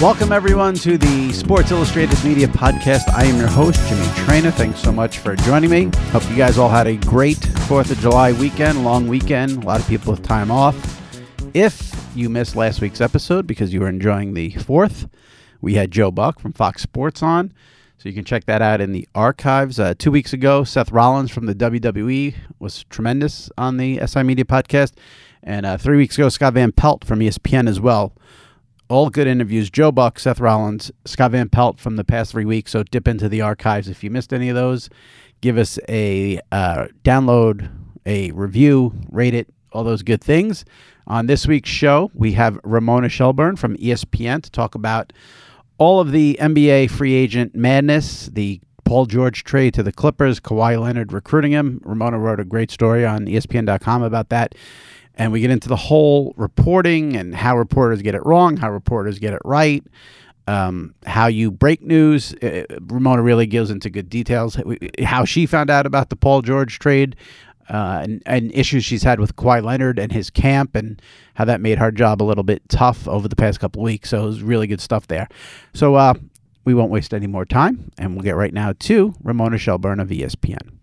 Welcome, everyone, to the Sports Illustrated Media Podcast. I am your host, Jimmy Traina. Thanks so much for joining me. Hope you guys all had a great 4th of July weekend, long weekend, a lot of people with time off. If you missed last week's episode because you were enjoying the 4th, we had Joe Buck from Fox Sports on. So you can check that out in the archives. Uh, two weeks ago, Seth Rollins from the WWE was tremendous on the SI Media Podcast. And uh, three weeks ago, Scott Van Pelt from ESPN as well all good interviews. Joe Buck, Seth Rollins, Scott Van Pelt from the past three weeks. So dip into the archives if you missed any of those. Give us a uh, download, a review, rate it, all those good things. On this week's show, we have Ramona Shelburne from ESPN to talk about all of the NBA free agent madness, the Paul George trade to the Clippers, Kawhi Leonard recruiting him. Ramona wrote a great story on ESPN.com about that and we get into the whole reporting and how reporters get it wrong, how reporters get it right, um, how you break news. Uh, Ramona really gives into good details how she found out about the Paul George trade. Uh, and, and, issues she's had with Kawhi Leonard and his camp, and how that made her job a little bit tough over the past couple weeks. So it was really good stuff there. So uh, we won't waste any more time, and we'll get right now to Ramona Shelburne of ESPN.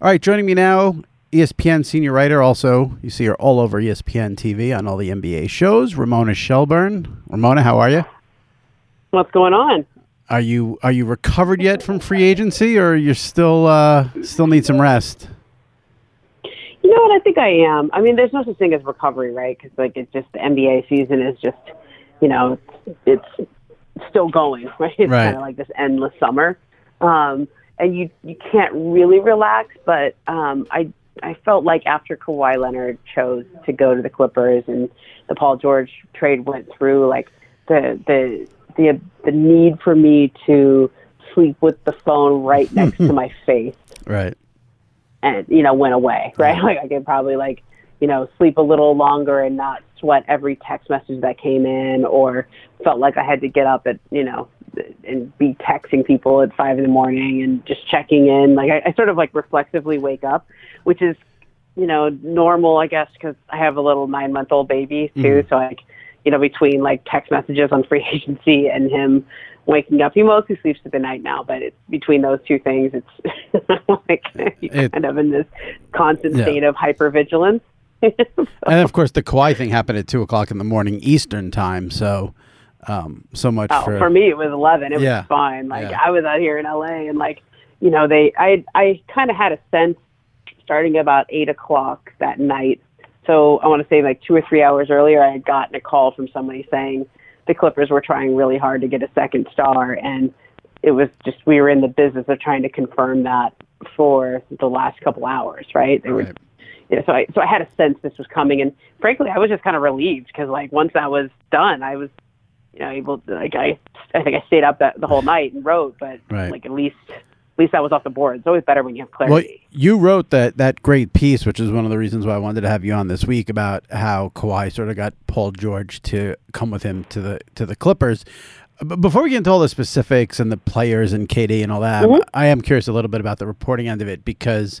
All right, joining me now ESPN senior writer. Also, you see her all over ESPN TV on all the NBA shows. Ramona Shelburne. Ramona, how are you? What's going on? Are you are you recovered yet from free agency, or you still uh, still need some rest? You know what? I think I am. I mean, there's no such thing as recovery, right? Because like it's just the NBA season is just, you know, it's still going, right? It's right. kind of like this endless summer, um, and you you can't really relax. But um, I I felt like after Kawhi Leonard chose to go to the Clippers and the Paul George trade went through, like the the the the need for me to sleep with the phone right next to my face, right, and you know went away, right? Like I could probably like you know sleep a little longer and not sweat every text message that came in, or felt like I had to get up at you know and be texting people at five in the morning and just checking in. Like I, I sort of like reflexively wake up, which is, you know, normal, I guess, because I have a little nine month old baby too. Mm-hmm. So like, you know, between like text messages on free agency and him waking up, he mostly sleeps through the night now, but it's between those two things, it's like it, kind of in this constant yeah. state of hypervigilance. so. And of course, the Kawhi thing happened at two o'clock in the morning Eastern time, so um, so much oh, for for me it was 11 it yeah. was fine like yeah. i was out here in la and like you know they i i kind of had a sense starting about eight o'clock that night so i want to say like two or three hours earlier i had gotten a call from somebody saying the clippers were trying really hard to get a second star and it was just we were in the business of trying to confirm that for the last couple hours right they right. were you know, so I so I had a sense this was coming, and frankly, I was just kind of relieved because like once that was done, I was you know, able to, like I, I think I stayed up that the whole night and wrote, but right. like at least, at least that was off the board. It's always better when you have clarity. Well, you wrote that that great piece, which is one of the reasons why I wanted to have you on this week about how Kawhi sort of got Paul George to come with him to the to the Clippers. But before we get into all the specifics and the players and KD and all that, Mm-hmm. I am curious a little bit about the reporting end of it because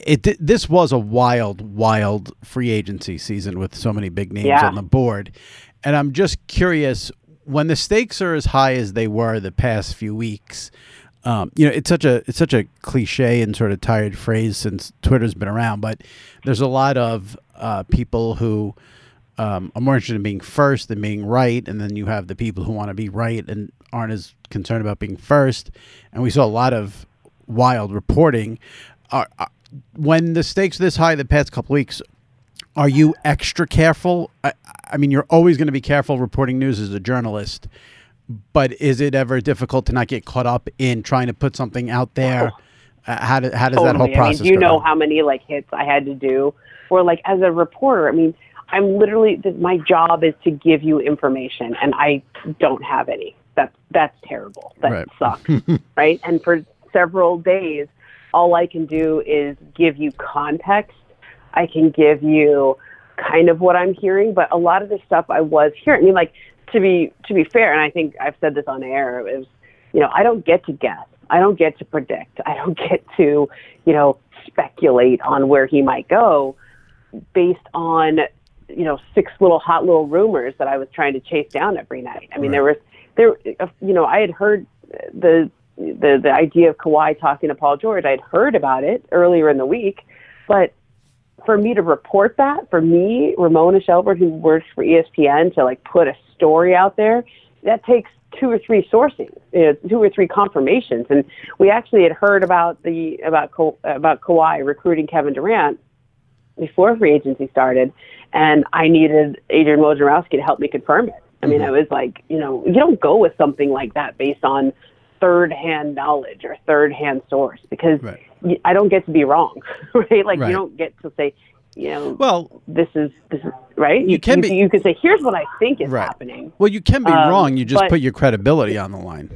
it this was a wild, wild free agency season with so many big names Yeah. on the board, and I'm just curious when the stakes are as high as they were the past few weeks. Um, you know, it's such a it's such a cliche and sort of tired phrase since Twitter's been around, but there's a lot of uh, people who um, are more interested in being first than being right, and then you have the people who want to be right and aren't as concerned about being first. And we saw a lot of wild reporting. When the stakes this high the past couple weeks, are you extra careful? I, I mean, you're always going to be careful reporting news as a journalist, but is it ever difficult to not get caught up in trying to put something out there? Uh, how, do, how does that whole process I mean, you know down? how many like hits I had to do? Or like as a reporter, I mean, I'm literally my job is to give you information, and I don't have any. That's that's terrible. That Right. sucks, right? And for several days, all I can do is give you context. I can give you kind of what I'm hearing, but a lot of the stuff I was hearing. I mean, like to be to be fair, and I think I've said this on air. Is you know I don't get to guess. I don't get to predict. I don't get to you know speculate on where he might go based on you know six little hot little rumors that I was trying to chase down every night. I mean, there was there uh, you know I had heard the the the idea of Kawhi talking to Paul George. I'd heard about it earlier in the week, but for me to report that, for me, Ramona Shelburne, who works for ESPN, to like put a story out there, that takes two or three sourcing, you uh, know, two or three confirmations. And we actually had heard about the about Ka- about Kawhi recruiting Kevin Durant before free agency started, and I needed Adrian Wojnarowski to help me confirm it. I mean, mm-hmm. I was like, you know, you don't go with something like that based on third-hand knowledge or third-hand source because Right. I don't get to be wrong, right? Like Right. you don't get to say, you know, Well, this is this is right. You, can you, be- you can say, here's what I think is Right. happening. well, you can be Um, wrong. You just but- put your credibility on the line.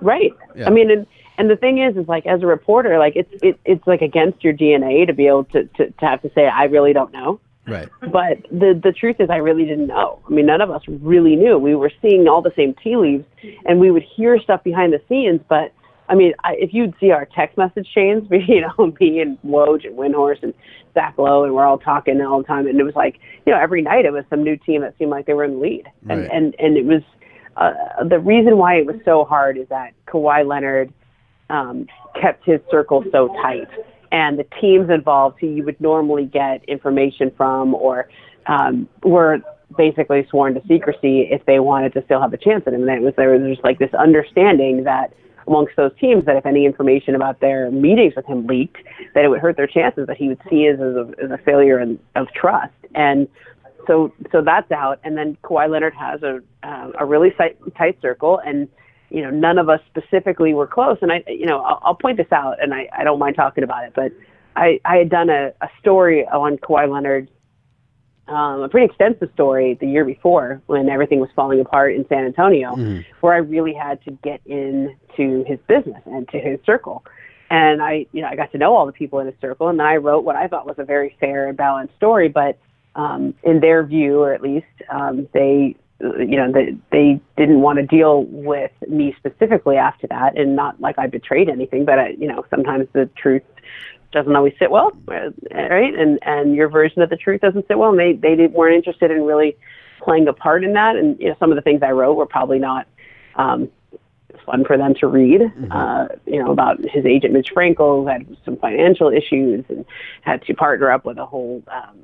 Right. Yeah. I mean, and, and the thing is, is like as a reporter, like it's it, it's like against your DNA to be able to, to to have to say I really don't know. Right. But the the truth is, I really didn't know. I mean, none of us really knew. We were seeing all the same tea leaves, and we would hear stuff behind the scenes. But I mean, I, if you'd see our text message chains, you know, me and Woj and Windhorst and Zach Lowe, and we're all talking all the time, and it was like, you know, every night it was some new team that seemed like they were in the lead, and Right. and and it was uh, the reason why it was so hard is that Kawhi Leonard um, kept his circle so tight. And the teams involved who you would normally get information from or um, were basically sworn to secrecy if they wanted to still have a chance at him. And it was there was just like this understanding that amongst those teams that if any information about their meetings with him leaked, that it would hurt their chances that he would see as, as, a, as a failure in, of trust. And so so that's out. And then Kawhi Leonard has a uh, a really tight, tight circle, and you know none of us specifically were close. And I you know I'll, I'll point this out, and I, I don't mind talking about it, but I I had done a, a story on Kawhi Leonard. Um, a pretty extensive story the year before when everything was falling apart in San Antonio, where I really had to get into his business and to his circle. And I, you know, I got to know all the people in his circle, and then I wrote what I thought was a very fair and balanced story. But um, in their view, or at least, um, they, you know, they, they didn't want to deal with me specifically after that, and not like I betrayed anything, but I, you know, sometimes the truth doesn't always sit well, right? And and your version of the truth doesn't sit well, and they they did, weren't interested in really playing a part in that. And you know, some of the things I wrote were probably not. Um, fun for them to read, uh, you know, about his agent Mitch Frankel, who had some financial issues and had to partner up with a whole um,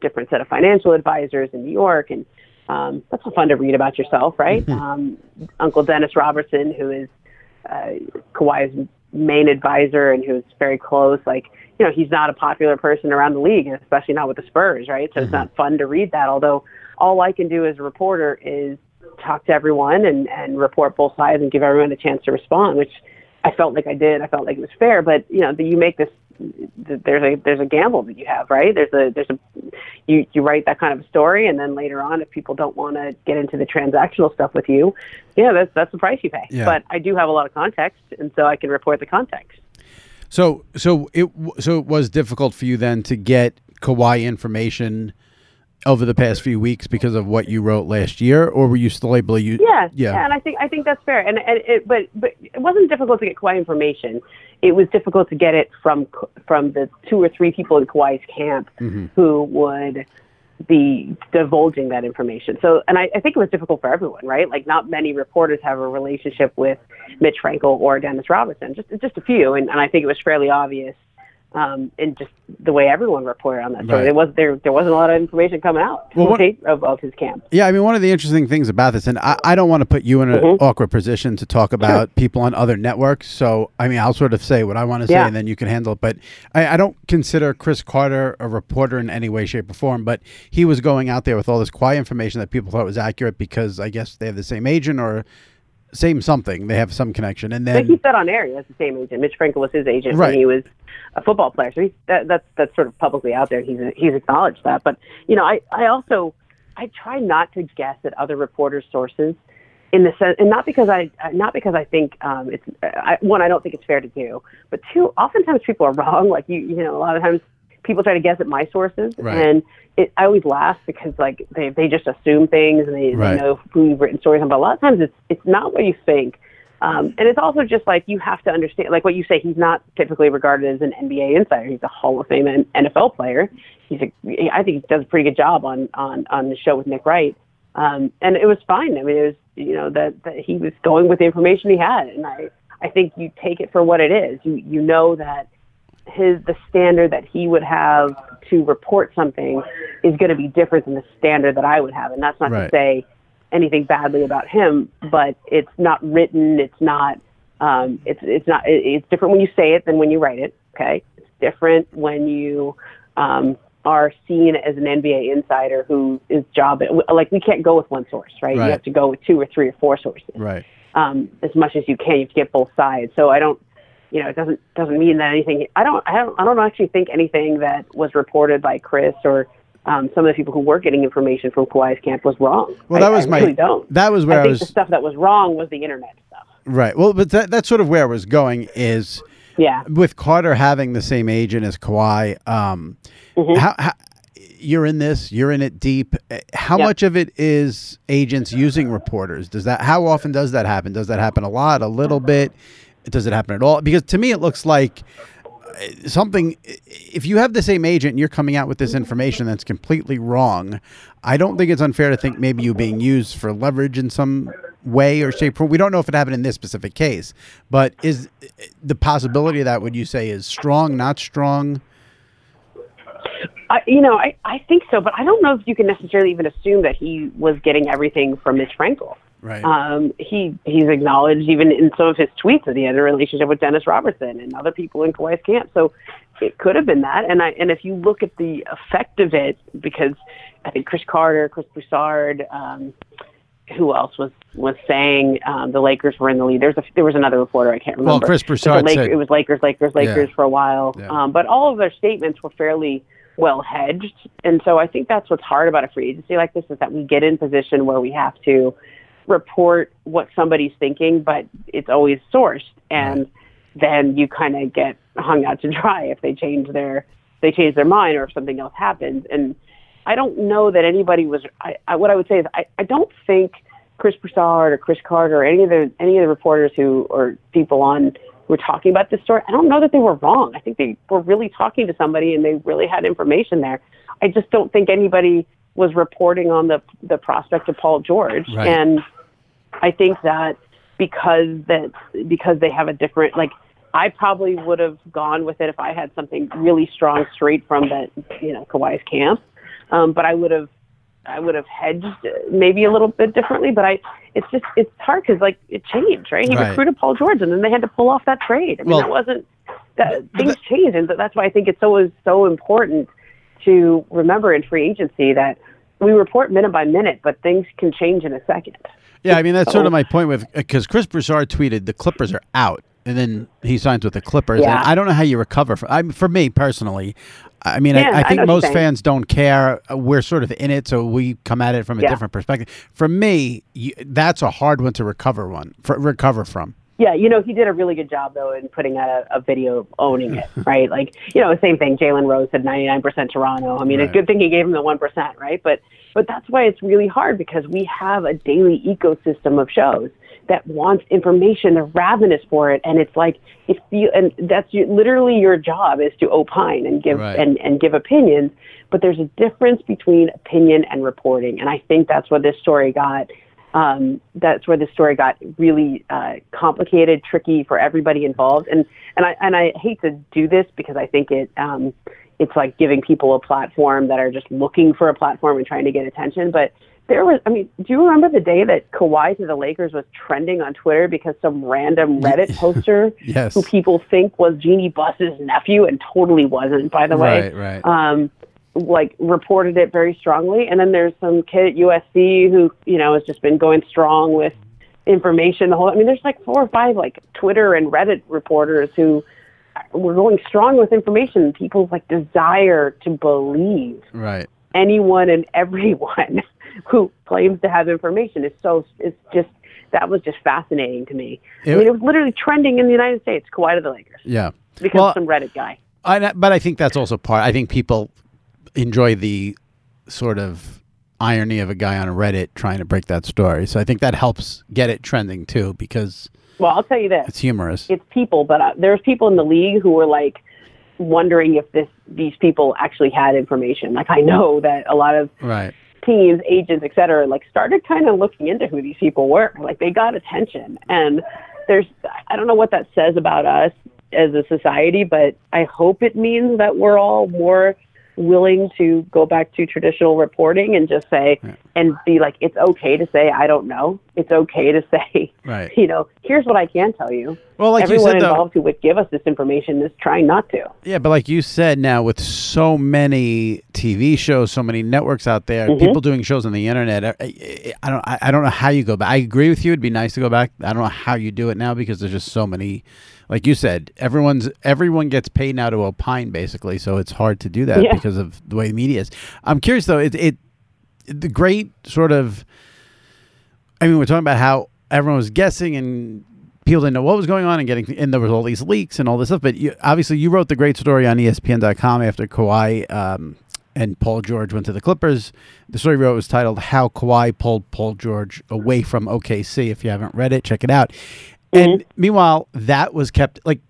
different set of financial advisors in New York. And um, that's fun to read about yourself, right? um, Uncle Dennis Robertson, who is uh, Kawhi's main advisor and who's very close, like, you know, he's not a popular person around the league, especially not with the Spurs, right? So it's not fun to read that. Although all I can do as a reporter is talk to everyone and, and report both sides and give everyone a chance to respond, which I felt like I did. I felt like it was fair. But, you know, the, you make this there's a there's a gamble that you have, right? There's a there's a you you write that kind of story, and then later on, if people don't want to get into the transactional stuff with you, yeah, that's that's the price you pay. Yeah. But I do have a lot of context, and so I can report the context. So so it so it was difficult for you then to get Kawhi information over the past few weeks because of what you wrote last year, or were you still able to use? Yeah, yeah. and I think I think that's fair. And, and it, but but it wasn't difficult to get Kawhi information. It was difficult to get it from from the two or three people in Kawhi's camp Mm-hmm. who would be divulging that information. So, and I, I think it was difficult for everyone, right? Like, not many reporters have a relationship with Mitch Frankel or Dennis Robertson, just just a few, and, and I think it was fairly obvious um, in just the way everyone reported on that story. Right. There was there there wasn't a lot of information coming out Well, what- of, of his camp. Yeah, I mean, one of the interesting things about this, and I, I don't want to put you in an Mm-hmm. awkward position to talk about people on other networks. So, I mean, I'll sort of say what I want to say, Yeah. and then you can handle it. But I, I don't consider Cris Carter a reporter in any way, shape, or form. But he was going out there with all this quiet information that people thought was accurate because I guess they have the same agent or same something. They have some connection, and Like he said on air, he has the same agent. Mitch Frankel was his agent Right. when he was a football player. So he's, that, that's that's sort of publicly out there. He's he's acknowledged that. But you know, I I also I try not to guess at other reporters' sources in the sense, and not because I not because I think um, it's I, one I don't think it's fair to do, but two, oftentimes people are wrong. Like you you know, a lot of times people try to guess at my sources, Right. and it, I always laugh because like they they just assume things and they, Right. they know who you've written stories on. But a lot of times it's it's not what you think. Um, and it's also just like you have to understand, like what you say, he's not typically regarded as an NBA insider. He's a Hall of Fame NFL player. He's a, I think he does a pretty good job on on on the show with Nick Wright. Um, and it was fine. I mean, it was you know that, that he was going with the information he had, and I I think you take it for what it is. You you know that his the standard that he would have to report something is going to be different than the standard that I would have, and that's not Right. to say anything badly about him, but it's not written. It's not. Um, it's it's not. It, it's different when you say it than when you write it. Okay, it's different when you um, are seen as an NBA insider who is job like we can't go with one source, right? Right. You have to go with two or three or four sources right. um, as much as you can. You have to get both sides. So I don't, you know, it doesn't doesn't mean that anything. I don't I don't I don't actually think anything that was reported by Cris or um, some of the people who were getting information from Kawhi's camp was wrong. Well, I- that was I my- really don't. that was where I I think was- the stuff that was wrong was the internet stuff. Right. Well, but that, that's sort of where I was going is Yeah. with Carter having the same agent as Kawhi. Um, Mm-hmm. how, how you're in this, you're in it deep. How Yep. much of it is agents using reporters? Does that? How often does that happen? Does that happen a lot? A little bit? Does it happen at all? Because to me, it looks like uh, something. If you have the same agent and you're coming out with this information that's completely wrong, I don't think it's unfair to think maybe you're being used for leverage in some way or shape. We don't know if it happened in this specific case, but is the possibility of that? Would you say is strong, not strong? You know, I, I think so, but I don't know if you can necessarily even assume that he was getting everything from Mitch Frankel. Right. Um, he he's acknowledged even in some of his tweets that he had a relationship with Dennis Robertson and other people in Kawhi's camp. So it could have been that. And I and if you look at the effect of it, because I think Cris Carter, Chris Broussard, um, who else was was saying um, the Lakers were in the lead? There's a, there was another reporter I can't remember. Well, Chris Broussard Laker- said- it was Lakers, Lakers, Lakers Yeah. for a while. Yeah. Um, but all of their statements were fairly well hedged, and so I think that's what's hard about a free agency like this is that we get in position where we have to report what somebody's thinking, but it's always sourced, and then you kind of get hung out to dry if they change their they change their mind or if something else happens. And I don't know that anybody was. I, I what I would say is I, I don't think Chris Broussard or Cris Carter or any of the any of the reporters who or people on who were talking about this story. I don't know that they were wrong. I think they were really talking to somebody and they really had information there. I just don't think anybody was reporting on the the prospect of Paul George Right. and I think that because that because they have a different like I probably would have gone with it if I had something really strong straight from that you know Kawhi's camp, um, but I would have I would have hedged maybe a little bit differently. But I it's just it's hard because like it changed right. He Right. recruited Paul George and then they had to pull off that trade. I mean Well- that wasn't that things changed and that's why I think it's so so important to remember in free agency that we report minute by minute, but things can change in a second. Yeah, I mean that's sort of my point with because Chris Broussard tweeted the Clippers are out and then he signs with the Clippers. Yeah. And I don't know how you recover from. I mean, for me personally, I mean, Yeah, I, I I think what most fans don't care. We're sort of in it, so we come at it from a Yeah. different perspective. For me, you, that's a hard one to recover one for, recover from. Yeah, you know, he did a really good job though in putting out a, a video owning it, right? Like, you know, same thing. Jalen Rose said 99% Toronto. I mean, Right. it's a good thing he gave him the 1%, right? But but that's why it's really hard because we have a daily ecosystem of shows that wants information. They're ravenous for it, and it's like if you and that's you, literally your job is to opine and give Right. and and give opinions. But there's a difference between opinion and reporting, and I think that's what this story got um, that's where the story got really uh, complicated, tricky for everybody involved. And and I and I hate to do this because I think it um, it's like giving people a platform that are just looking for a platform and trying to get attention. But there was, I mean, do you remember the day that Kawhi to the Lakers was trending on Twitter because some random Reddit poster Yes. who people think was Jeanie Buss's nephew and totally wasn't, by the way Right, right. um, like reported it very strongly. And then there's some kid at USC who, you know, has just been going strong with information. The whole, I mean, there's like four or five like Twitter and Reddit reporters who were going strong with information. People's like desire to believe right. anyone and everyone who claims to have information is so it's just that was just fascinating to me. It- I mean, it was literally trending in the United States. Kawhi to the Lakers Yeah. because Well, some Reddit guy. I, but I think that's also part. I think people enjoy the sort of irony of a guy on Reddit trying to break that story. So I think that helps get it trending too because Well, I'll tell you this. it's humorous. it's people, but uh, there's people in the league who were like wondering if this these people actually had information. Like I know that a lot of right. teams, agents, et cetera, like started kind of looking into who these people were. Like they got attention, and there's I don't know what that says about us as a society, but I hope it means that we're all more willing to go back to traditional reporting and just say and be like it's okay to say I don't know. It's okay to say Right. you know, here's what I can tell you. Well, like you Everyone said, though- involved who would give us this information is trying not to. Yeah, but like you said, now with so many TV shows, so many networks out there, Mm-hmm. people doing shows on the internet, I, I, I don't, I, I don't know how you go back. I agree with you; it'd be nice to go back. I don't know how you do it now because there's just so many. Like you said, everyone's everyone gets paid now to opine, basically. So it's hard to do that Yeah. because of the way the media is. I'm curious though. It, it the great sort of. I mean, we're talking about how everyone was guessing and people didn't know what was going on and getting and there was all these leaks and all this stuff. But you, obviously, you wrote the great story on ESPN.com after Kawhi um, and Paul George went to the Clippers. The story you wrote was titled "How Kawhi Pulled Paul George Away from OKC." If you haven't read it, check it out. And meanwhile, that was kept like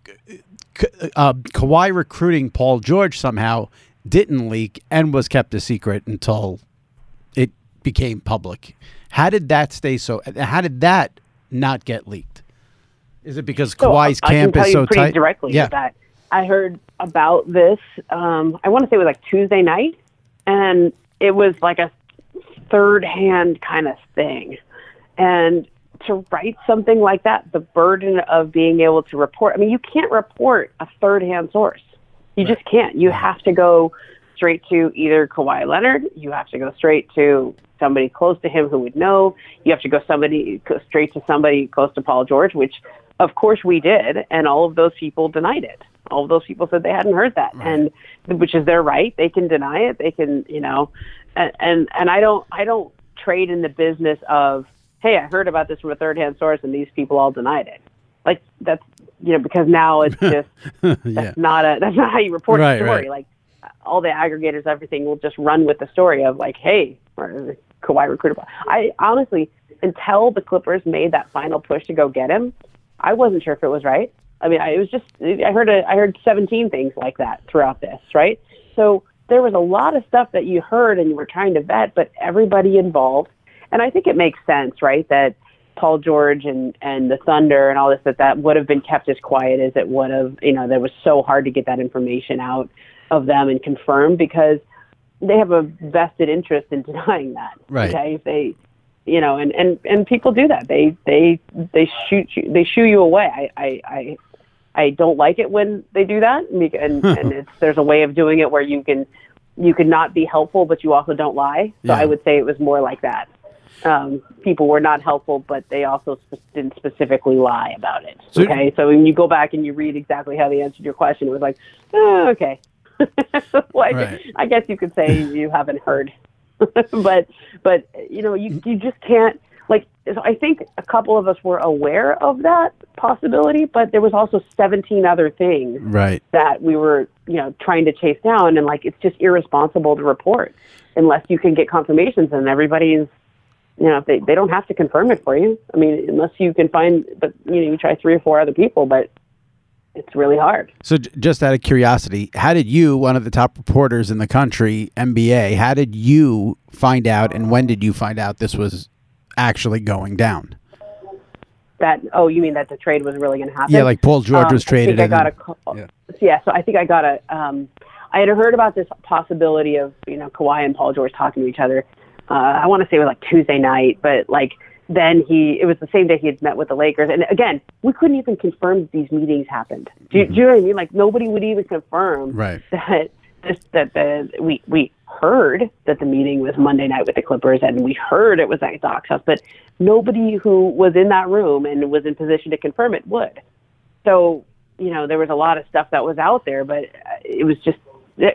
K- uh, Kawhi recruiting Paul George somehow didn't leak and was kept a secret until it became public. How did that stay so? How did that not get leaked? Is it because So Kawhi's I camp tell is you so pretty tight? directly yeah, that I heard about this. Um, I want to say it was like Tuesday night, and it was like a third hand kind of thing. And to write something like that, the burden of being able to report. I mean, you can't report a third hand source. You just can't. You have to go straight to either Kawhi Leonard. You have to go straight to somebody close to him who would know. You have to go somebody straight to somebody close to Paul George, which of course we did, and all of those people denied it. All of those people said they hadn't heard that, and which is their right. They can deny it. They can, you know, and and, and I don't I don't trade in the business of hey I heard about this from a third hand source and these people all denied it. Like that's you know because now it's just yeah, that's not a that's not how you report Right, a story. right. Like all the aggregators, everything will just run with the story of like, hey, or Kawhi recruited. I honestly, until the Clippers made that final push to go get him, I wasn't sure if it was right. I mean, I, it was just I heard a, I heard 17 things like that throughout this, right? So there was a lot of stuff that you heard and you were trying to vet, but everybody involved, and I think it makes sense, right, that Paul George and and the Thunder and all this that that would have been kept as quiet as it would have. You know, that was so hard to get that information out of them and confirmed because they have a vested interest in denying that. Right. Okay, if they, you know, and and and people do that. They they they shoot you. They shoo you away. I I. I I don't like it when they do that, and and it's there's a way of doing it where you can you can not be helpful, but you also don't lie. So Yeah. I would say it was more like that. Um, people were not helpful, but they also sp- didn't specifically lie about it. So- okay, so when you go back and you read exactly how they answered your question, it was like, oh, okay. like, Right. I guess you could say you haven't heard, but but you know you you just can't like. so I think a couple of us were aware of that possibility, but there was also 17 other things Right. that we were, you know, trying to chase down. And like, it's just irresponsible to report unless you can get confirmations and everybody's, you know, if they, they don't have to confirm it for you. I mean, unless you can find, but, you know, you try three or four other people, but it's really hard. So, j- just out of curiosity, how did you, one of the top reporters in the country, NBA, how did you find out, and when did you find out this was actually going down? That, oh, you mean that the trade was really going to happen? Yeah, like Paul George Um, was traded. I think I got a call. Yeah. Yeah. so I think I got a. Um, I had heard about this possibility of you know Kawhi and Paul George talking to each other. Uh, I want to say it was like Tuesday night, but like then he it was the same day he had met with the Lakers, and again we couldn't even confirm that these meetings happened. Do, you do you know what I mean? Like nobody would even confirm Right. that this that the we we heard that the meeting was Monday night with the Clippers, and we heard it was at Doc's house, but nobody who was in that room and was in position to confirm it would. So you know there was a lot of stuff that was out there, but uh, it was just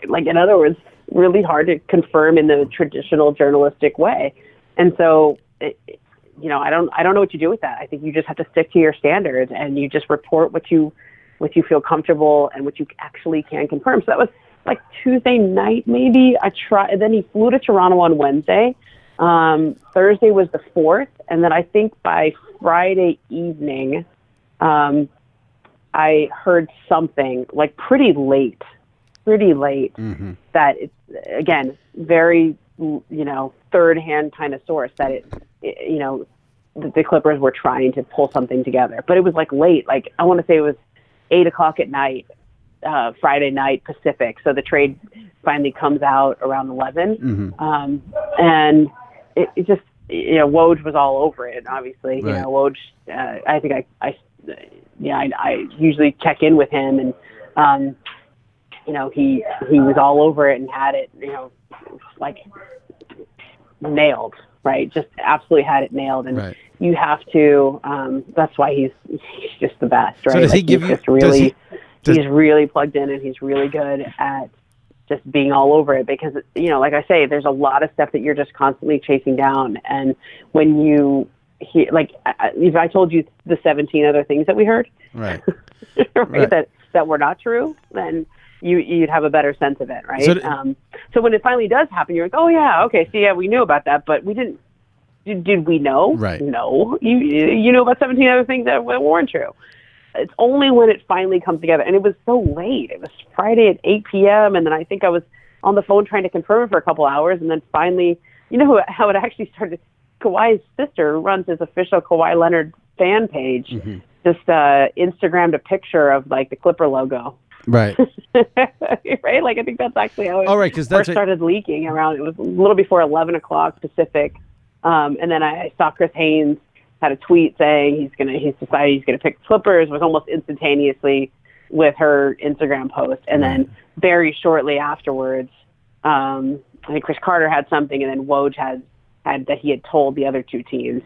like in other words, really hard to confirm in the traditional journalistic way, and so. It, you know, I don't, I don't know what you do with that. I think you just have to stick to your standards and you just report what you, what you feel comfortable and what you actually can confirm. So that was like Tuesday night, maybe. I tried. Then he flew to Toronto on Wednesday. Um, Thursday was the fourth, and then I think by Friday evening, um, I heard something like pretty late, pretty late Mhm. that it's again very you know third hand kind of source that it, it you know the, the Clippers were trying to pull something together, but it was like late. Like I want to say it was eight o'clock at night, uh, Friday night Pacific. So the trade finally comes out around 11 Mhm. um, and it, it just you know Woj was all over it. Obviously, Right. you know Woj. Uh, I think I, I yeah I, I usually check in with him and. Um, you know, he he was all over it and had it, you know, like nailed, right? Just absolutely had it nailed, and Right. you have to. Um, that's why he's he's just the best, right? So does he Like, give he's you- Just does really, he- does- he's really plugged in, and he's really good at just being all over it because you know, like I say, there's a lot of stuff that you're just constantly chasing down, and when you he like, if I told you the 17 other things that we heard, Right. right, Right. that that were not true, then you you'd have a better sense of it, right? So um, so when it finally does happen, you're like, oh yeah, okay, so yeah, we knew about that, but we didn't. Did, did we know? Right. No, you you know about 17 other things that weren't true. It's only when it finally comes together, and it was so late. It was Friday at 8 p.m., and then I think I was on the phone trying to confirm it for a couple hours, and then finally, you know how it actually started. Kawhi's sister runs his official Kawhi Leonard fan page. Mhm. Just uh, Instagrammed a picture of like the Clipper logo. Right. right? Like I think that's actually how it All right, 'cause that's first a- started leaking around. It was a little before 11 o'clock Pacific, um, and then I, saw Chris Haynes had a tweet saying he's gonna he's decided he's gonna pick Clippers. Was almost instantaneously with her Instagram post, and then very shortly afterwards, um, I think Cris Carter had something, and then Woj had had that he had told the other two teams.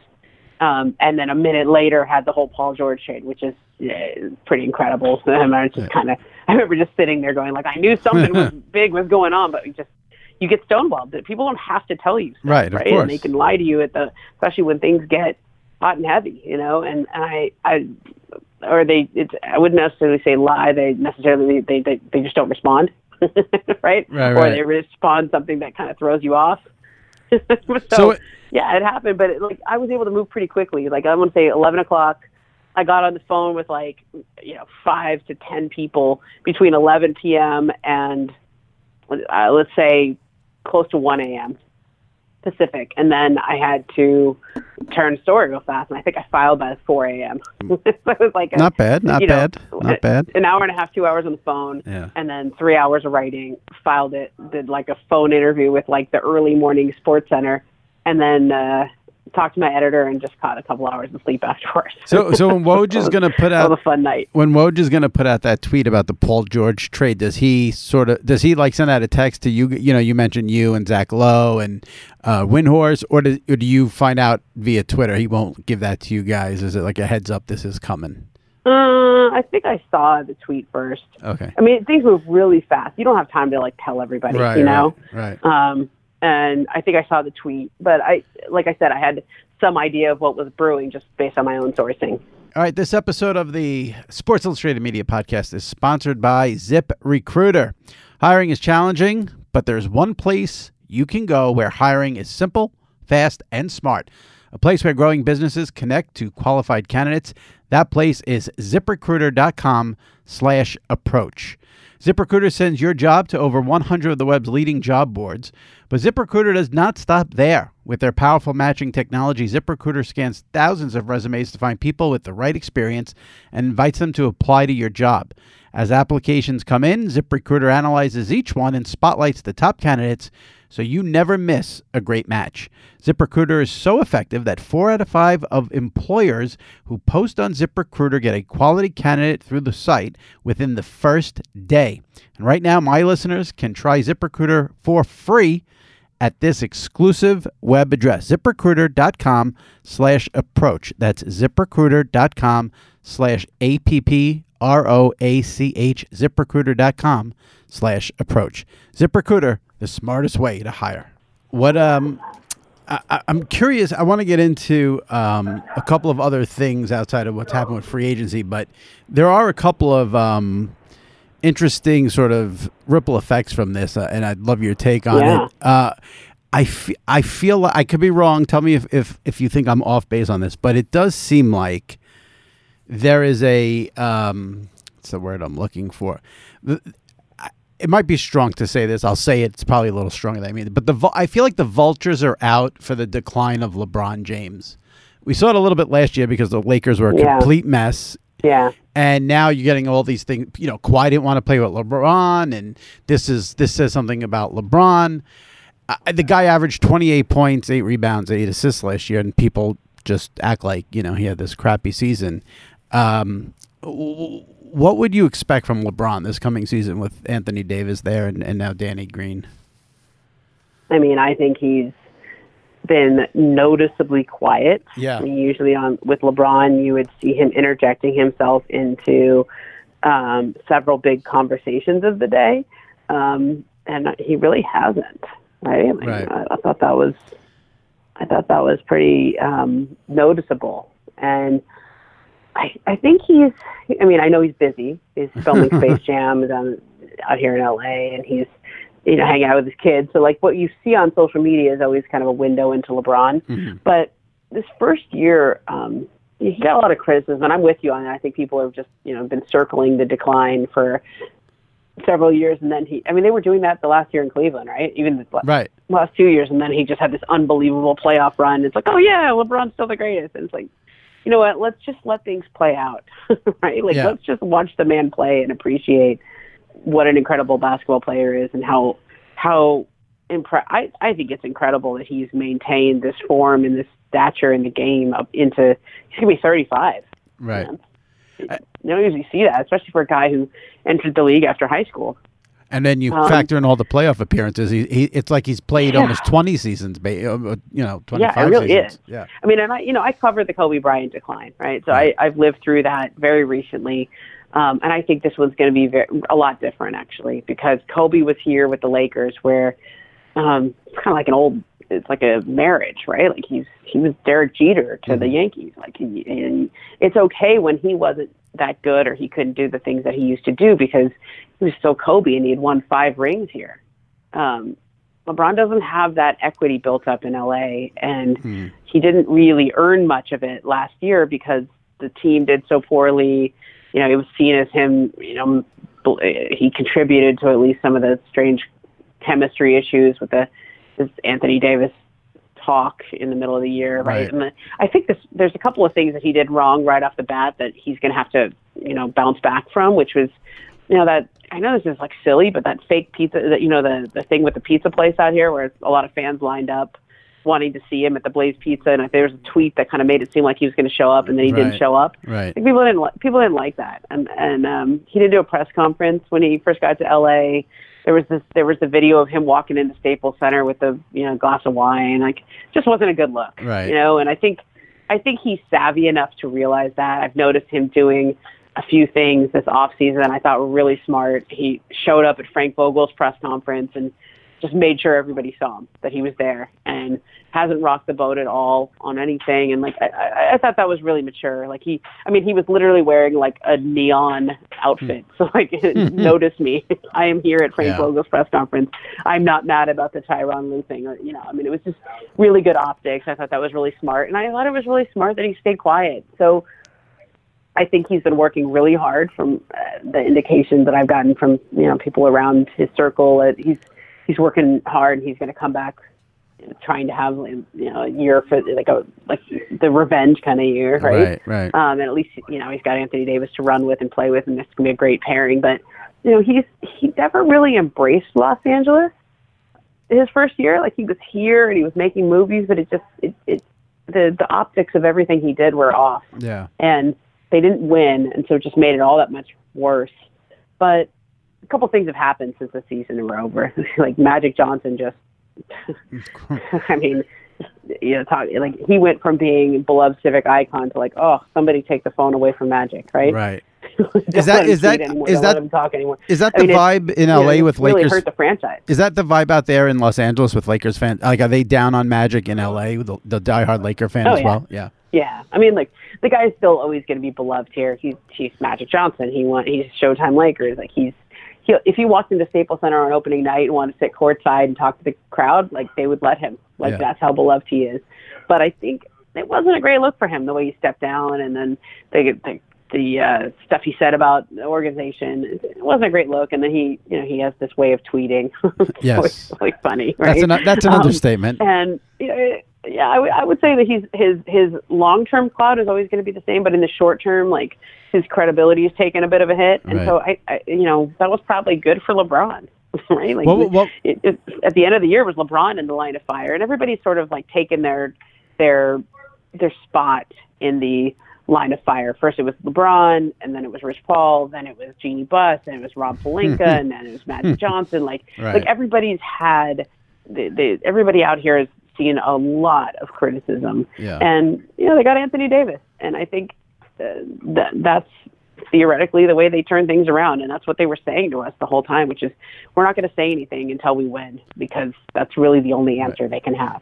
Um, and then a minute later had the whole Paul George trade, which is uh, pretty incredible. So I was just kind of, I remember just sitting there going like, I knew something was big was going on, but just you get stonewalled. But People don't have to tell you, stuff, Right, of right? And they can lie to you at the, especially when things get hot and heavy, you know. And, and I, I, or they, it's, I wouldn't necessarily say lie. They necessarily they they, they just don't respond, right? Right, Or right. they respond something that kind of throws you off. so, So it- yeah, it happened, but it, like I was able to move pretty quickly. Like I want to say eleven o'clock, I got on the phone with like you know five to ten people between eleven p.m. and uh, let's say close to one a.m. Pacific, and then I had to turn story real fast, and I think I filed by four a.m. so it was like a, Not bad. Not you know, bad. Not bad. An hour and a half, two hours on the phone, Yeah. and then three hours of writing. Filed it, did like a phone interview with like the early morning Sports Center, and then uh, talked to my editor and just caught a couple hours of sleep afterwards. So, so when Woj is going to put out a fun night. when Woj is going to put out that tweet about the Paul George trade, does he sort of does he like send out a text to you? You know, you mentioned you and Zach Lowe and uh, Windhorst, or do, or do you find out via Twitter? He won't give that to you guys. Is it like a heads up? This is coming. Uh, I think I saw the tweet first. Okay. I mean, things move really fast. You don't have time to like tell everybody, Right. you know. Right. right. Um, and I think I saw the tweet, but I, like I said, I had some idea of what was brewing just based on my own sourcing. All right, this episode of the Sports Illustrated Media Podcast is sponsored by Zip Recruiter. Hiring is challenging, but there's one place you can go where hiring is simple, fast, and smart. A place where growing businesses connect to qualified candidates. That place is ziprecruiter.com slash approach. ZipRecruiter sends your job to over 100 of the web's leading job boards. But ZipRecruiter does not stop there. With their powerful matching technology, ZipRecruiter scans thousands of resumes to find people with the right experience and invites them to apply to your job. As applications come in, ZipRecruiter analyzes each one and spotlights the top candidates so you never miss a great match. ZipRecruiter is so effective that four out of five of employers who post on ZipRecruiter get a quality candidate through the site within the first day. And right now, my listeners can try ZipRecruiter for free at this exclusive web address, ziprecruiter.com slash approach. That's ziprecruiter.com slash A-P-P-R-O-A-C-H, ziprecruiter.com slash approach. ZipRecruiter, the smartest way to hire. What, um, I, I'm curious. I want to get into um, a couple of other things outside of what's happened with free agency, but there are a couple of um, interesting sort of ripple effects from this, uh, and I'd love your take on Yeah. it. Uh, I, fe- I feel like I could be wrong. Tell me if, if, if you think I'm off base on this, but it does seem like there is a um, what's the word I'm looking for? It might be strong to say this. I'll say it. It's probably a little stronger than I mean. But the I feel like the vultures are out for the decline of LeBron James. We saw it a little bit last year because the Lakers were a Yeah. complete mess. Yeah. And now you're getting all these things. You know, Kawhi didn't want to play with LeBron, and this is this says something about LeBron. Uh, the guy averaged 28 points, eight rebounds, eight assists last year, and people just act like you know he had this crappy season. Um, what would you expect from LeBron this coming season with Anthony Davis there and, and now Danny Green? I mean, I think he's been noticeably quiet. Yeah. I mean, usually on with LeBron, you would see him interjecting himself into um, several big conversations of the day, um, and he really hasn't. Right? Like, Right. I, I thought that was, I thought that was pretty um, noticeable, and I, I think he's. I mean, I know he's busy. He's filming Space Jam down out here in LA, and he's you know hanging out with his kids. So like what you see on social media is always kind of a window into LeBron. But this first year, um, he got a lot of criticism, and I'm with you on that. I think people have just you know been circling the decline for several years, and then he. I mean, they were doing that the last year in Cleveland, right? Even the Right. last two years, and then he just had this unbelievable playoff run. It's like, oh yeah, LeBron's still the greatest. And it's like, you know what? Let's just let things play out, right? Like Yeah. let's just watch the man play and appreciate what an incredible basketball player is, and how how impre- I I think it's incredible that he's maintained this form and this stature in the game up into he's gonna be 35. Right. You don't usually see that, especially for a guy who entered the league after high school. And then you Um, factor in all the playoff appearances. He, he it's like he's played Yeah. almost 20 seasons, ba- uh, you know, 25 Yeah, it really seasons. is. Yeah. I mean, and I, you know, I covered the Kobe Bryant decline, right? So I, I've lived through that very recently, um, and I think this one's going to be very, a lot different actually because Kobe was here with the Lakers, where um, it's kind of like an old, it's like a marriage, right? Like he's he was Derek Jeter to the Yankees, like, he, and it's okay when he wasn't that good or he couldn't do the things that he used to do because he was still Kobe and he had won five rings here. Um, LeBron doesn't have that equity built up in LA, and he didn't really earn much of it last year because the team did so poorly. You know, it was seen as him. You know, he contributed to at least some of the strange chemistry issues with the Anthony Davis talk in the middle of the year, right? Right. And the, I think this, there's a couple of things that he did wrong right off the bat that he's going to have to, you know, bounce back from, which was, you know, that I know this is like silly, but that fake pizza, that you know, the the thing with the pizza place out here where a lot of fans lined up wanting to see him at the Blaze Pizza, and there was a tweet that kind of made it seem like he was going to show up, and then he Right. didn't show up. Right. Like, people didn't li- people didn't like that, and and um, he didn't do a press conference when he first got to L.A. There was this there was a video of him walking into Staples Center with a you know glass of wine, like just wasn't a good look, Right. You know, and I think I think he's savvy enough to realize that. I've noticed him doing a few things this off season I thought were really smart. He showed up at Frank Vogel's press conference and just made sure everybody saw him that he was there and hasn't rocked the boat at all on anything. And like I, I, I thought that was really mature. Like he i mean he was literally wearing like a neon outfit. So like notice me. I am here at frank Yeah. vogel's press conference. I'm not mad about the Tyronn Lue thing or you know i mean it was just really good optics. I thought that was really smart. And i thought it was really smart that he stayed quiet. So I think he's been working really hard from uh, the indications that I've gotten from you know people around his circle. Uh, he's he's working hard. And he's going to come back, trying to have you know a year for like a like the revenge kind of year, right? Right. Right. Um, and at least you know he's got Anthony Davis to run with and play with, and this going to be a great pairing. But you know he's he never really embraced Los Angeles his first year. Like he was here and he was making movies, but it just it, it the the optics of everything he did were off yeah. and they didn't win, and so it just made it all that much worse. But a couple things have happened since the season were over. like Magic Johnson just, I mean, you know, talk, like he went from being beloved civic icon to like, oh, somebody take the phone away from Magic, right? Right. Is that- is that- anymore. is Don't that- talk anymore? Is that I the mean, vibe in you know, LA it with really Lakers? hurt the franchise. Is that the vibe out there in Los Angeles with Lakers fans? Like, are they down on Magic in LA, the, the diehard Laker fan Oh, as yeah. well? Yeah. Yeah, I mean, like the guy's still always going to be beloved here. He's he's Magic Johnson. He want he's Showtime Lakers. Like he's he if he walked into Staples Center on opening night and wanted to sit courtside and talk to the crowd, like they would let him. Like Yeah. that's how beloved he is. But I think it wasn't a great look for him the way he stepped down and then the the, the uh, stuff he said about the organization. It wasn't a great look. And then he you know he has this way of tweeting. Yes. really funny. Right? That's an that's an Um, understatement. and you know, yeah, I would- I would say that he's his his long term cloud is always going to be the same, but in the short term, like his credibility has taken a bit of a hit, and Right. so I, I, you know, that was probably good for LeBron, right? Like, What- what- it, it, at the end of the year, it was LeBron in the line of fire, and everybody's sort of like taken their their their spot in the line of fire. First, it was LeBron, and then it was Rich Paul, then it was Jeanie Buss, then it was Rob Pelinka, and then it was Magic Johnson. Like, Right. like everybody's had the, the, everybody out here has seen a lot of criticism, Yeah. and you know they got Anthony Davis, and I think uh, that that's theoretically the way they turn things around, and that's what they were saying to us the whole time, which is we're not going to say anything until we win because that's really the only answer they can have.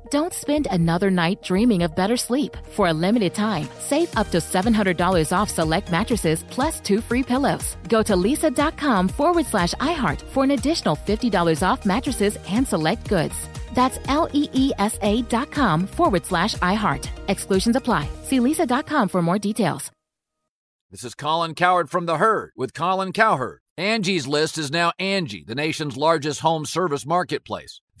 Don't spend another night dreaming of better sleep. For a limited time, save up to $700 off select mattresses plus two free pillows. Go to leesa.com forward slash iHeart for an additional $50 off mattresses and select goods. That's L E E S A dot com forward slash iHeart. Exclusions apply. See leesa.com for more details. This is Colin Cowherd from The Herd with Colin Cowherd. Angie's List is now Angie, the nation's largest home service marketplace.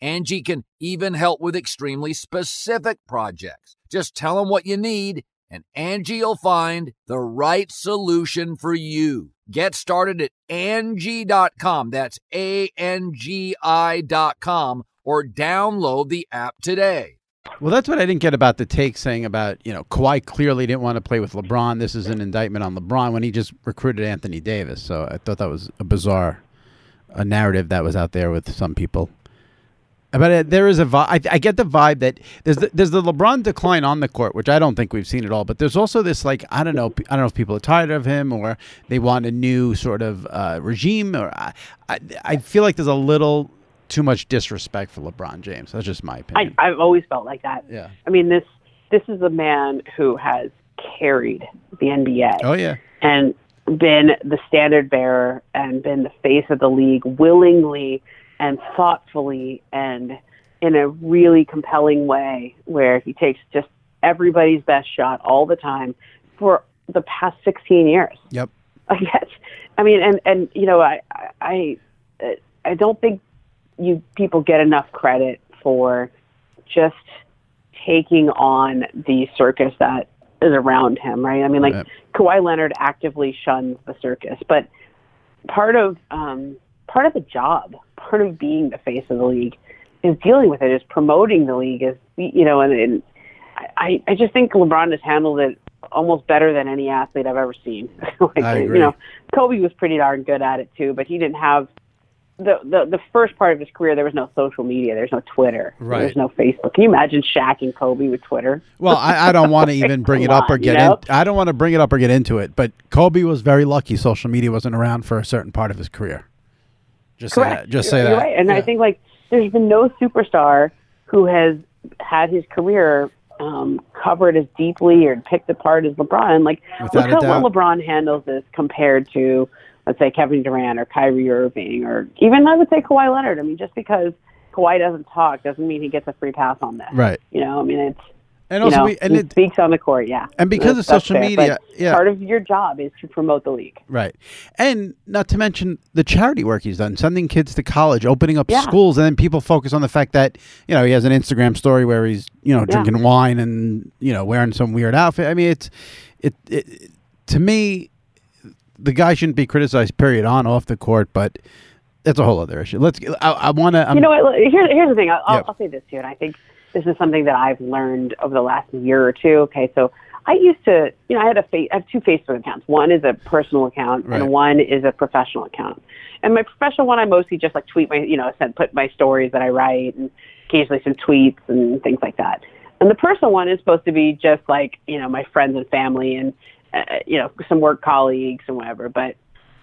Angie can even help with extremely specific projects. Just tell them what you need, and Angie will find the right solution for you. Get started at Angie.com. That's A N G I.com or download the app today. Well, that's what I didn't get about the take saying about, you know, Kawhi clearly didn't want to play with LeBron. This is an indictment on LeBron when he just recruited Anthony Davis. So I thought that was a bizarre a narrative that was out there with some people. But uh, there is a vibe. I, I, get the vibe that there's the, there's the LeBron decline on the court, which I don't think we've seen at all. But there's also this like I don't know I don't know if people are tired of him or they want a new sort of uh, regime. Or I, I, I feel like there's a little too much disrespect for LeBron James. That's just my opinion. I, I've always felt like that. Yeah. I mean this this is a man who has carried the NBA. Oh yeah. And been the standard bearer and been the face of the league willingly and thoughtfully and in a really compelling way where he takes just everybody's best shot all the time for the past 16 years. Yep. I guess. I mean, and, and, you know, I, I, I don't think you people get enough credit for just taking on the circus that is around him, right? I mean, like right. Kawhi Leonard actively shuns the circus, but part of um, part of the job, part of being the face of the league, is dealing with it, is promoting the league, is you know, and, and I I just think LeBron has handled it almost better than any athlete I've ever seen. like, I agree. You know, Kobe was pretty darn good at it too, but he didn't have the, the the first part of his career, there was no social media. There's no Twitter. Right. There's no Facebook. Can you imagine Shaq and Kobe with Twitter? Well, I, I don't want to even bring it up or get you know? in. I don't want to bring it up or get into it. But Kobe was very lucky. Social media wasn't around for a certain part of his career. Just Correct. say that. Just say You're that. Right. And yeah. I think like there's been no superstar who has had his career um, covered as deeply or picked apart as LeBron. Like Without look how well LeBron handles this compared to let's say Kevin Durant or Kyrie Irving or even I would say Kawhi Leonard. I mean, just because Kawhi doesn't talk doesn't mean he gets a free pass on this. Right. You know, I mean it's And you also, know, we, and it, speaks on the court, yeah. and because of That's- that's social fair, media, yeah. Part of your job is to promote the league. Right. And not to mention the charity work he's done, sending kids to college, opening up Yeah. schools, and then people focus on the fact that, you know, he has an Instagram story where he's, you know, Yeah. drinking wine and, you know, wearing some weird outfit. I mean, it's, it, it to me, the guy shouldn't be criticized, period, on, off the court, but that's a whole other issue. Let's, I, I want to, you know what? Here, here's the thing. I'll, I'll, I'll say this too, and I think this is something that I've learned over the last year or two. Okay, so I used to, you know, I had a fa- I have two Facebook accounts. One is a personal account, Right. and one is a professional account. And my professional one, I mostly just like tweet my, you know, send put my stories that I write, and occasionally some tweets and things like that. And the personal one is supposed to be just like, you know, my friends and family, and uh, you know, some work colleagues and whatever. But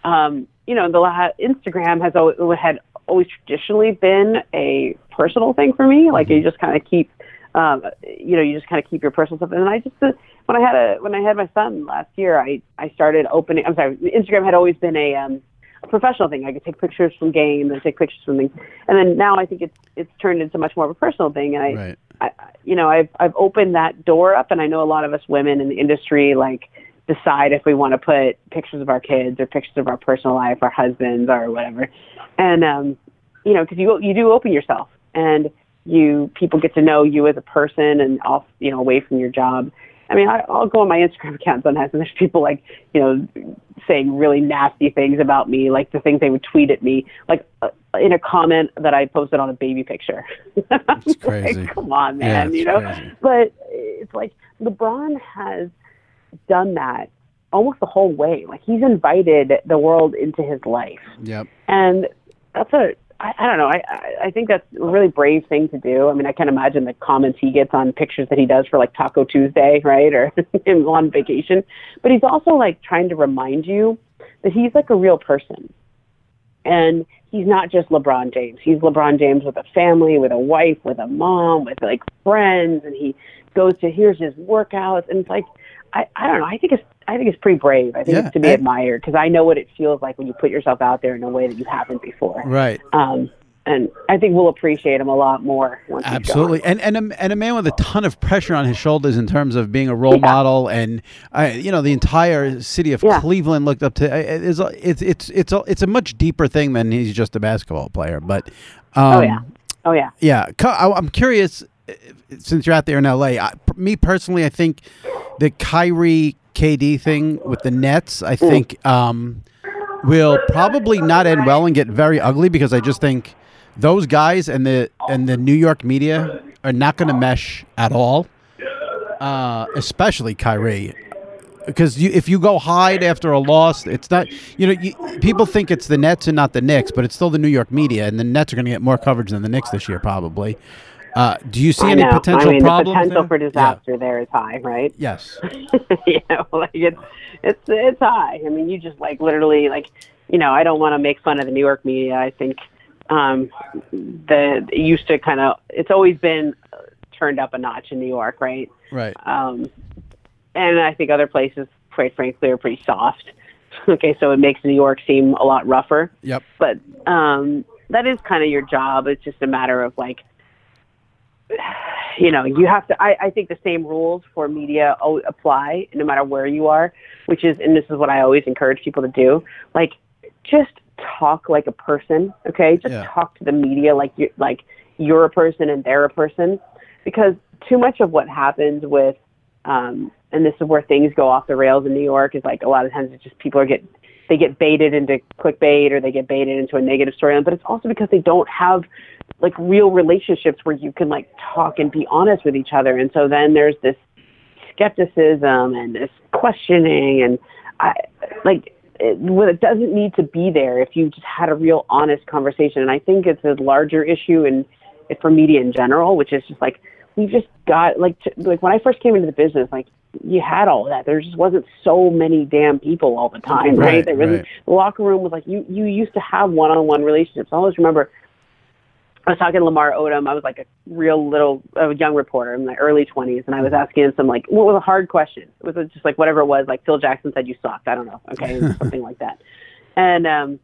um, you know, the la- Instagram has always had always traditionally been a personal thing for me. Like you just kind of keep, um, you know, you just kind of keep your personal stuff. And I just uh, when I had a when I had my son last year, I I started opening. I'm sorry, Instagram had always been a um, a professional thing. I could take pictures from games and take pictures from things. And then now I think it's it's turned into much more of a personal thing. And I, Right. I you know, I've I've opened that door up, and I know a lot of us women in the industry like decide if we want to put pictures of our kids or pictures of our personal life, our husbands or whatever. And um, you know, because you you do open yourself, and you people get to know you as a person, and off you know away from your job. I mean, I, I'll go on my Instagram account sometimes, and there's people like you know saying really nasty things about me, like the things they would tweet at me, like uh, in a comment that I posted on a baby picture. It's crazy. like, come on, man, it's you know. crazy. But it's like LeBron has done that almost the whole way. Like he's invited the world into his life, Yep. and that's a I, I don't know. I, I I think that's a really brave thing to do. I mean, I can't imagine the comments he gets on pictures that he does for like Taco Tuesday, right, or him on vacation. But he's also like trying to remind you that he's like a real person, And he's not just LeBron James. He's LeBron James with a family, with a wife, with a mom, with like friends, and he goes to here's his workouts, and it's like I, I don't know. I think it's I think it's pretty brave. I think Yeah, it's to be and- admired because I know what it feels like when you put yourself out there in a way that you haven't before. Right. Um, and I think we'll appreciate him a lot more Absolutely, and and a, and a man with a ton of pressure on his shoulders in terms of being a role Yeah. model, and uh, you know the entire city of Yeah. Cleveland looked up to. It is a- it's it's it's a, it's a much deeper thing than he's just a basketball player. But um, Oh yeah, oh yeah. yeah. I'm curious, since you're out there in LA. I, me personally, I think the Kyrie KD thing with the Nets, I think, um, will probably not end well and get very ugly because I just think those guys and the and the New York media are not going to mesh at all, uh, especially Kyrie. Because if you go hide after a loss, it's not you know you, people think it's the Nets and not the Knicks, but it's still the New York media, and the Nets are going to get more coverage than the Knicks this year probably. Uh, do you see I any know. potential I mean, problems? the potential there? for Yeah. disaster there is high, right? Yes. you know, like it's it's it's high. I mean, you just like literally like, you know, I don't want to make fun of the New York media. I think um, the it used to kind of it's always been uh, turned up a notch in New York, right? Right. Um, and I think other places, quite frankly, are pretty soft. okay, so it makes New York seem a lot rougher. Yep. But um, that is kind of your job. It's just a matter of like, you know, you have to. I, I think the same rules for media apply no matter where you are, which is, and this is what I always encourage people to do. Like, just talk like a person. Okay, just Yeah. talk to the media like you're like you're a person and they're a person, because too much of what happens with um, and this is where things go off the rails in New York is like a lot of times it's just people are get they get baited into clickbait or they get baited into a negative storyline, but it's also because they don't have like real relationships where you can like talk and be honest with each other. And so then there's this skepticism and this questioning and I like it, well, it doesn't need to be there if you just had a real honest conversation. And I think it's a larger issue in for media in general, which is just like we just got like t- like when I first came into the business, like you had all that. There just wasn't so many damn people all the time, right? Right, there was right. the locker room was like you you used to have one on one relationships. I always remember I was talking to Lamar Odom. I was like a real little a young reporter in my early twenties, and I was asking him some like what was a hard question. It was just like whatever it was. Like Phil Jackson said, you sucked. I don't know. Okay, something like that. And um,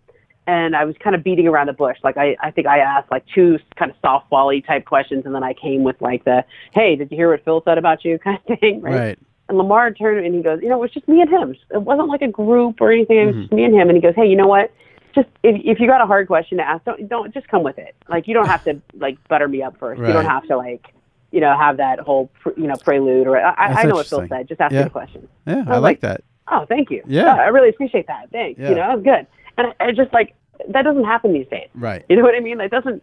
and I was kind of beating around the bush. Like I, I think I asked like two kind of softball type questions, and then I came with like the, hey, did you hear what Phil said about you kind of thing, right? Right. And Lamar turned and he goes, you know, it was just me and him. It wasn't like a group or anything. It was Mm-hmm. just me and him. And he goes, hey, you know what? Just if if you got a hard question to ask, don't don't just come with it. Like you don't have to like butter me up first. You don't have to like, you know, have that whole pr- you know prelude or I, I know what Phil said. Just ask Yeah. me the question. Yeah, I I like like, that. Oh, thank you. Yeah. I really appreciate that. Thanks. Yeah. You know, that was good. And I, I just like that doesn't happen these days. Right. You know what I mean? That doesn't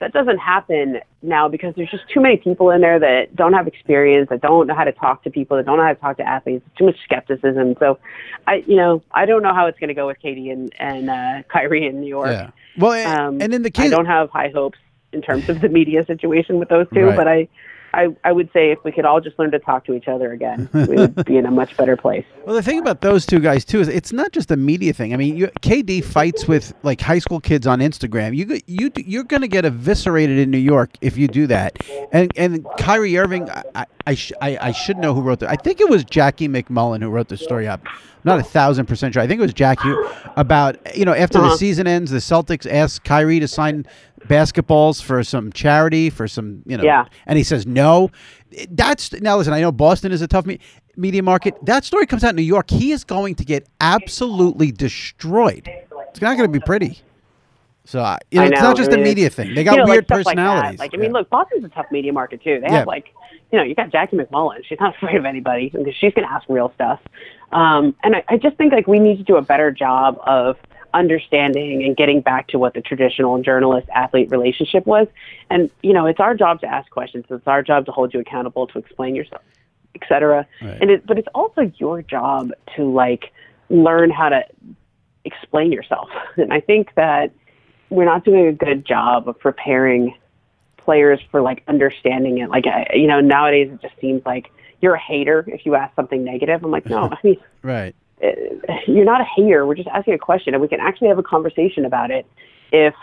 that doesn't happen now because there's just too many people in there that don't have experience, that don't know how to talk to people, that don't know how to talk to athletes. Too much skepticism. So, I you know I don't know how it's going to go with KD and and uh, Kyrie in New York. Yeah. Well, a- Um, and in the I don't have high hopes in terms of the media situation with those two, Right. but I. I, I would say if we could all just learn to talk to each other again, we would be in a much better place. Well, the thing about those two guys too is it's not just a media thing. I mean, you, KD fights with like high school kids on Instagram. You you you're going to get eviscerated in New York if you do that. And and Kyrie Irving, I I, I, sh- I, I should know who wrote the. I think it was Jackie MacMullan who wrote the story up. I'm not a thousand percent sure. I think it was Jackie about you know after the Uh-huh. season ends, the Celtics asked Kyrie to sign basketballs for some charity for some you know Yeah. and he says no that's now listen i know boston is a tough me- media market that story comes out in new york he is going to get absolutely destroyed it's not going to be pretty so uh, you know, I it's not just I a mean, media thing they got you know, weird like stuff like personalities Like, I mean, Yeah. look, Boston's a tough media market too. They Yeah. have like, you know, you got Jackie MacMullan. She's not afraid of anybody because she's going to ask real stuff. Um, and I, I just think like we need to do a better job of understanding and getting back to what the traditional journalist athlete relationship was. And you know, it's our job to ask questions. It's our job to hold you accountable, to explain yourself, et cetera. Right. And it, but it's also your job to like learn how to explain yourself. And I think that we're not doing a good job of preparing players for like understanding it. Like, I, you know, nowadays it just seems like you're a hater if you ask something negative. I'm like, no, I mean, right you're not a hater. We're just asking a question, and we can actually have a conversation about it if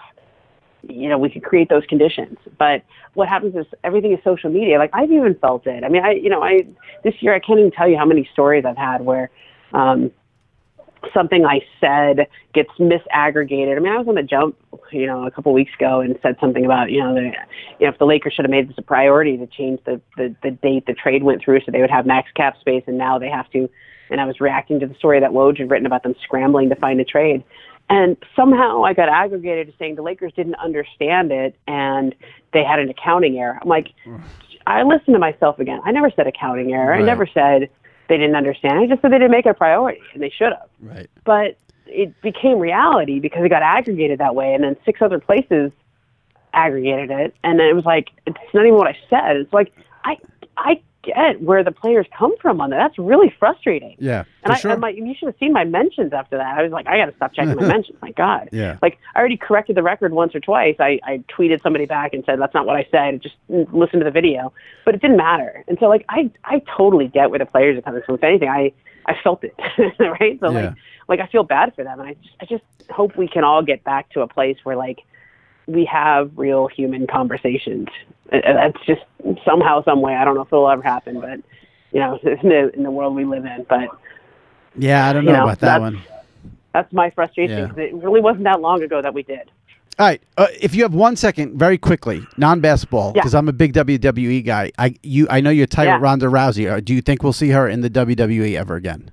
you know we could create those conditions. But what happens is everything is social media. Like I've even felt it. I mean, I you know I this year I can't even tell you how many stories I've had where. Um, something I said gets misaggregated. I mean, I was on the jump, you know, a couple of weeks ago and said something about, you know, the, you know, if the Lakers should have made this a priority to change the, the, the date the trade went through so they would have max cap space and now they have to. And I was reacting to the story that Woj had written about them scrambling to find a trade. And somehow I got aggregated to saying the Lakers didn't understand it and they had an accounting error. I'm like, I listened to myself again. I never said accounting error. Right. I never said they didn't understand. I just said they didn't make it a priority, and they should have. Right. But it became reality because it got aggregated that way, and then six other places aggregated it, and then it was like it's not even what I said. It's like I I get where the players come from on that. That's really frustrating. Yeah. And I, sure. and my, you should have seen my mentions after that. I was like, I got to stop checking my mentions. My God. Yeah. Like, I already corrected the record once or twice. I, I tweeted somebody back and said, that's not what I said. Just mm, listen to the video. But it didn't matter. And so, like, I, I totally get where the players are coming from. If anything, I, I felt it. right. So, Yeah. like, like, I feel bad for them. And I just, I just hope we can all get back to a place where, like, we have real human conversations. That's just somehow, some way. I don't know if it'll ever happen, but you know, in the in the world we live in. But yeah, I don't you know, know, about that one. that's my frustration Yeah. 'cause it really wasn't that long ago that we did. All right. Uh, if you have one second, very quickly, non-basketball, Yeah. because I'm a big WWE guy. I you I know you're tight Yeah. with Ronda Rousey. Uh, Do you think we'll see her in the WWE ever again?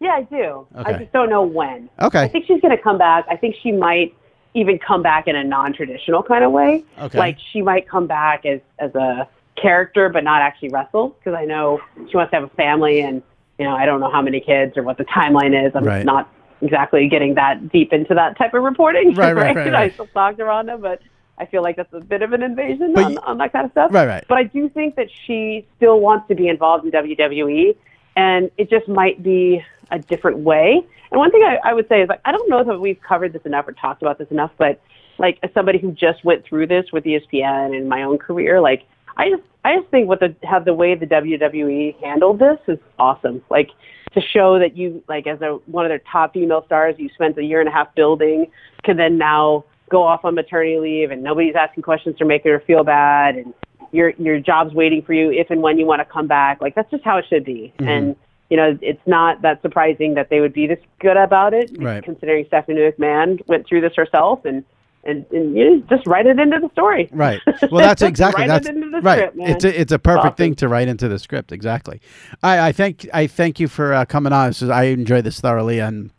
Yeah, I do. Okay. I just don't know when. Okay. I think she's going to come back. I think she might even come back in a non-traditional kind of way. Okay. Like she might come back as as a character, but not actually wrestle. Because I know she wants to have a family, and you know, I don't know how many kids or what the timeline is. I'm Right. not exactly getting that deep into that type of reporting. Right, right, right, I right. still talk to Ronda, but I feel like that's a bit of an invasion But on, on that kind of stuff. Right, right. But I do think that she still wants to be involved in WWE, and it just might be a different way. And one thing I, I would say is like I don't know that we've covered this enough or talked about this enough, but like as somebody who just went through this with ESPN and my own career, like I just I just think what the have the way the WWE handled this is awesome. Like to show that you like as a one of their top female stars, you spent a year and a half building, can then now go off on maternity leave and nobody's asking questions or making her feel bad and your your job's waiting for you if and when you want to come back. Like that's just how it should be. Mm-hmm. And you know, it's not that surprising that they would be this good about it, Right. considering Stephanie McMahon went through this herself and and, and you just write it into the story. Right. Well, that's exactly that's it into the right. script, it's a it's a perfect Awesome. thing to write into the script. Exactly. I I thank I thank you for uh, coming on. This is, I enjoyed this thoroughly and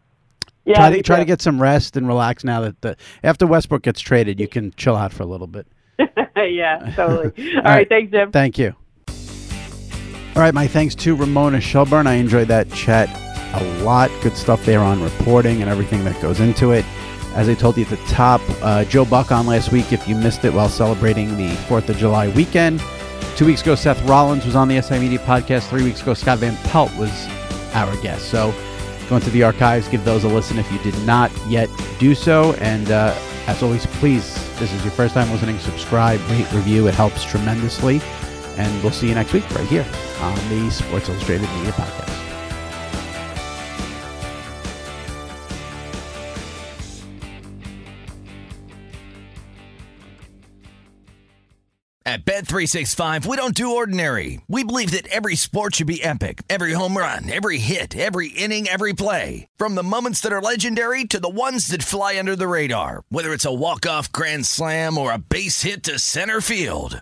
Yeah, try to try to get some rest and relax now that the after Westbrook gets traded, you can chill out for a little bit. yeah, totally. All right. right, thanks, Jim. Thank you. All right, my thanks to Ramona Shelburne. I enjoyed that chat a lot. Good stuff there on reporting and everything that goes into it. As I told you at the top, uh, Joe Buck on last week. If you missed it while celebrating the 4th of July weekend. Two weeks ago, Seth Rollins was on the SI Media podcast. Three weeks ago, Scott Van Pelt was our guest. So go into the archives, give those a listen if you did not yet do so. And uh, as always, please, this is your first time listening, subscribe, rate, review. It helps tremendously. And we'll see you next week right here on the Sports Illustrated Media Podcast. At Bet365, we don't do ordinary. We believe that every sport should be epic. Every home run, every hit, every inning, every play. From the moments that are legendary to the ones that fly under the radar. Whether it's a walk-off grand slam or a base hit to center field.